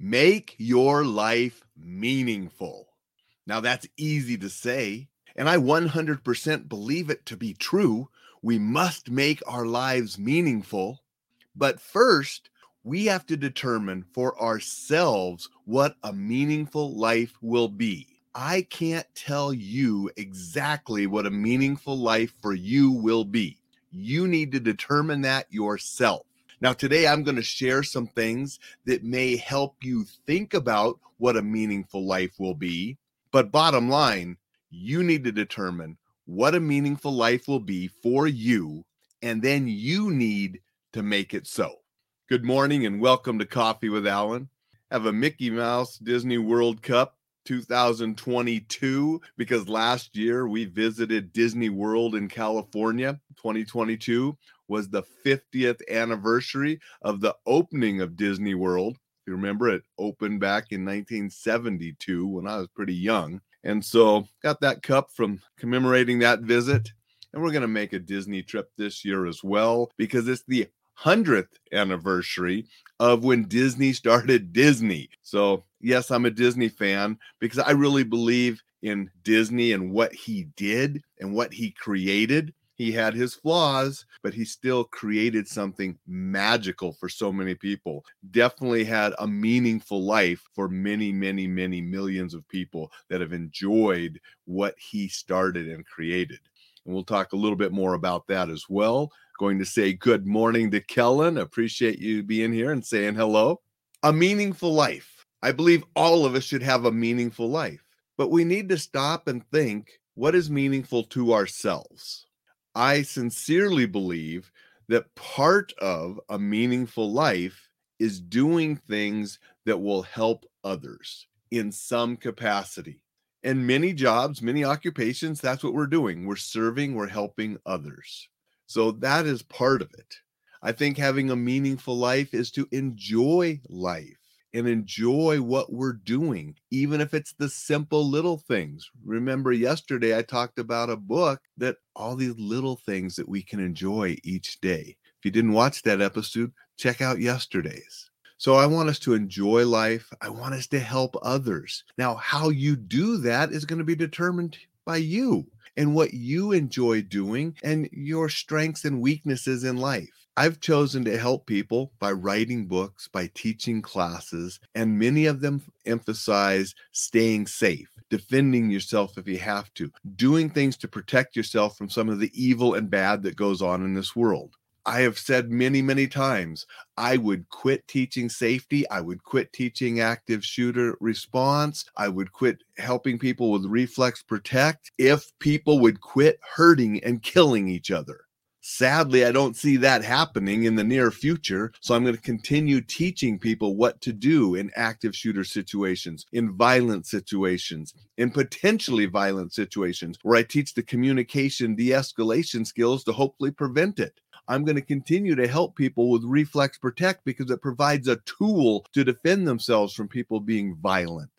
Make your life meaningful. Now, that's easy to say, and I 100% believe it to be true. We must make our lives meaningful. But first, we have to determine for ourselves what a meaningful life will be. I can't tell you exactly what a meaningful life for you will be. You need to determine that yourself. Now, today I'm going to share some things that may help you think about what a meaningful life will be. But bottom line, you need to determine what a meaningful life will be for you, and then you need to make it so. Good morning and welcome to Coffee with Alain. Have a Mickey Mouse Disney World Cup 2022 because last year we visited Disney World in California. 2022 was the 50th anniversary of the opening of Disney World. If you remember, it opened back in 1972 when I was pretty young. And so got that cup from commemorating that visit. And we're going to make a Disney trip this year as well because it's the 100th anniversary of when Disney started Disney. So, yes, I'm a Disney fan because I really believe in Disney and what he did and what he created. He had his flaws, but he still created something magical for so many people. Definitely had a meaningful life for many, many, many millions of people that have enjoyed what he started and created. And we'll talk a little bit more about that as well. Going to say good morning to Kellen. Appreciate you being here and saying hello. A meaningful life. I believe all of us should have a meaningful life, but we need to stop and think what is meaningful to ourselves I sincerely believe that part of a meaningful life is doing things that will help others in some capacity. In many jobs, many occupations, that's what we're doing. We're serving, we're helping others. So that is part of it. I think having a meaningful life is to enjoy life and enjoy what we're doing, even if it's the simple little things. Remember, yesterday I talked about a book that all these little things that we can enjoy each day. If you didn't watch that episode, check out yesterday's. So I want us to enjoy life. I want us to help others. Now, how you do that is going to be determined by you and what you enjoy doing and your strengths and weaknesses in life. I've chosen to help people by writing books, by teaching classes, and many of them emphasize staying safe, defending yourself if you have to, doing things to protect yourself from some of the evil and bad that goes on in this world. I have said many, many times, I would quit teaching safety. I would quit teaching active shooter response. I would quit helping people with reflex protect if people would quit hurting and killing each other. Sadly, I don't see that happening in the near future. So I'm going to continue teaching people what to do in active shooter situations, in violent situations, in potentially violent situations, where I teach the communication de escalation skills to hopefully prevent it. I'm going to continue to help people with Reflex Protect because it provides a tool to defend themselves from people being violent.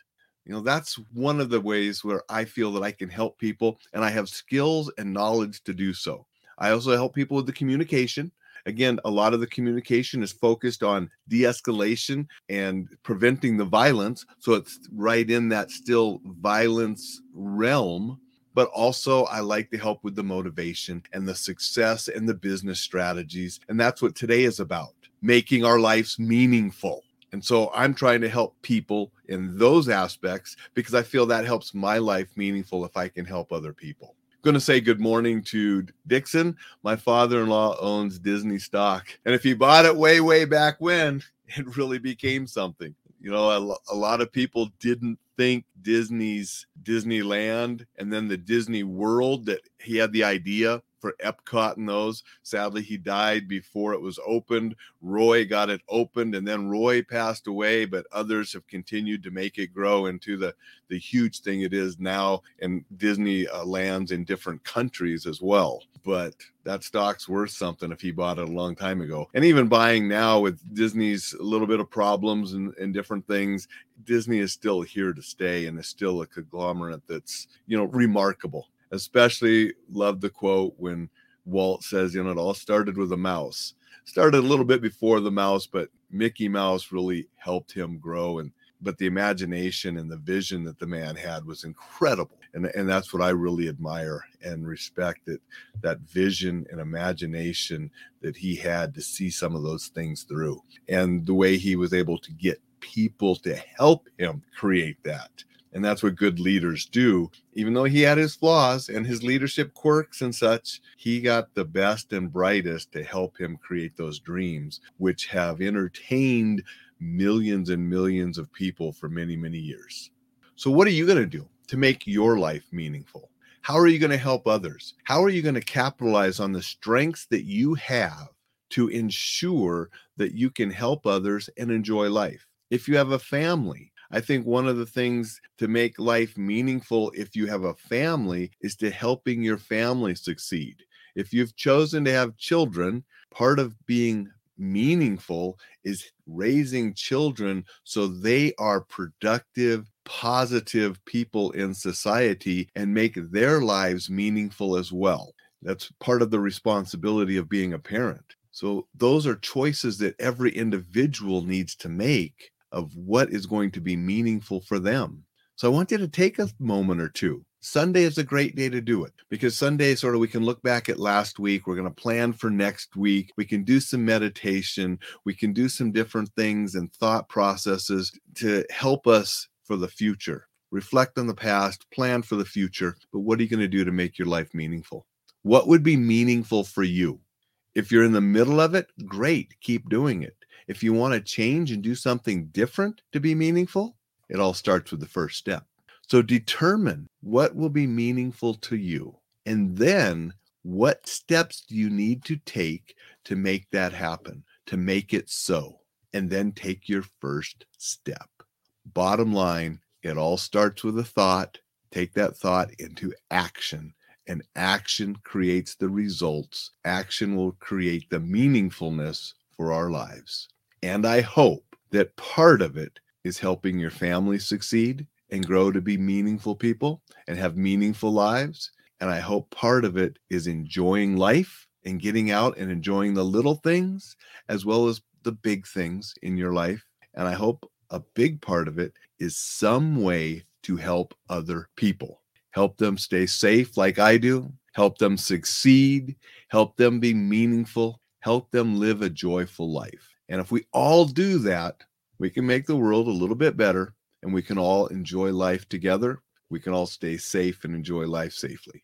You know, that's one of the ways where I feel that I can help people and I have skills and knowledge to do so. I also help people with the communication. Again, a lot of the communication is focused on de escalation and preventing the violence. So it's right in that still violence realm. But also, I like to help with the motivation and the success and the business strategies. And that's what today is about making our lives meaningful. And so I'm trying to help people in those aspects because I feel that helps my life meaningful if I can help other people going to say good morning to Dixon. My father in law owns Disney stock. And if he bought it way, way back when, it really became something. You know, a, a lot of people didn't think Disney's Disneyland and then the Disney World that he had the idea for Epcot and those. Sadly, he died before it was opened. Roy got it opened, and then Roy passed away, but others have continued to make it grow into the, the huge thing it is now, and Disney uh, lands in different countries as well. But that stock's worth something if he bought it a long time ago. And even buying now with Disney's little bit of problems and, and different things, Disney is still here to stay and is still a conglomerate that's, you know, remarkable especially love the quote when Walt says, you know, it all started with a mouse. started a little bit before the mouse, but Mickey Mouse really helped him grow and but the imagination and the vision that the man had was incredible and, and that's what i really admire and respect that that vision and imagination that he had to see some of those things through and the way he was able to get people to help him create that and that's what good leaders do. Even though he had his flaws and his leadership quirks and such, he got the best and brightest to help him create those dreams, which have entertained millions and millions of people for many, many years. So, what are you going to do to make your life meaningful? How are you going to help others? How are you going to capitalize on the strengths that you have to ensure that you can help others and enjoy life? If you have a family, I think one of the things to make life meaningful if you have a family is to helping your family succeed. If you've chosen to have children, part of being meaningful is raising children so they are productive, positive people in society and make their lives meaningful as well. That's part of the responsibility of being a parent. So, those are choices that every individual needs to make of what is going to be meaningful for them. So I want you to take a moment or two. Sunday is a great day to do it because Sunday sort of we can look back at last week. We're going to plan for next week. We can do some meditation. We can do some different things and thought processes to help us for the future. Reflect on the past, plan for the future. But what are you going to do to make your life meaningful? What would be meaningful for you? If you're in the middle of it, great, keep doing it. If you want to change and do something different to be meaningful, it all starts with the first step. So determine what will be meaningful to you. And then what steps do you need to take to make that happen, to make it so? And then take your first step. Bottom line, it all starts with a thought. Take that thought into action, and action creates the results. Action will create the meaningfulness for our lives. And I hope that part of it is helping your family succeed and grow to be meaningful people and have meaningful lives. And I hope part of it is enjoying life and getting out and enjoying the little things as well as the big things in your life. And I hope a big part of it is some way to help other people, help them stay safe like I do, help them succeed, help them be meaningful, help them live a joyful life. And if we all do that, we can make the world a little bit better and we can all enjoy life together. We can all stay safe and enjoy life safely.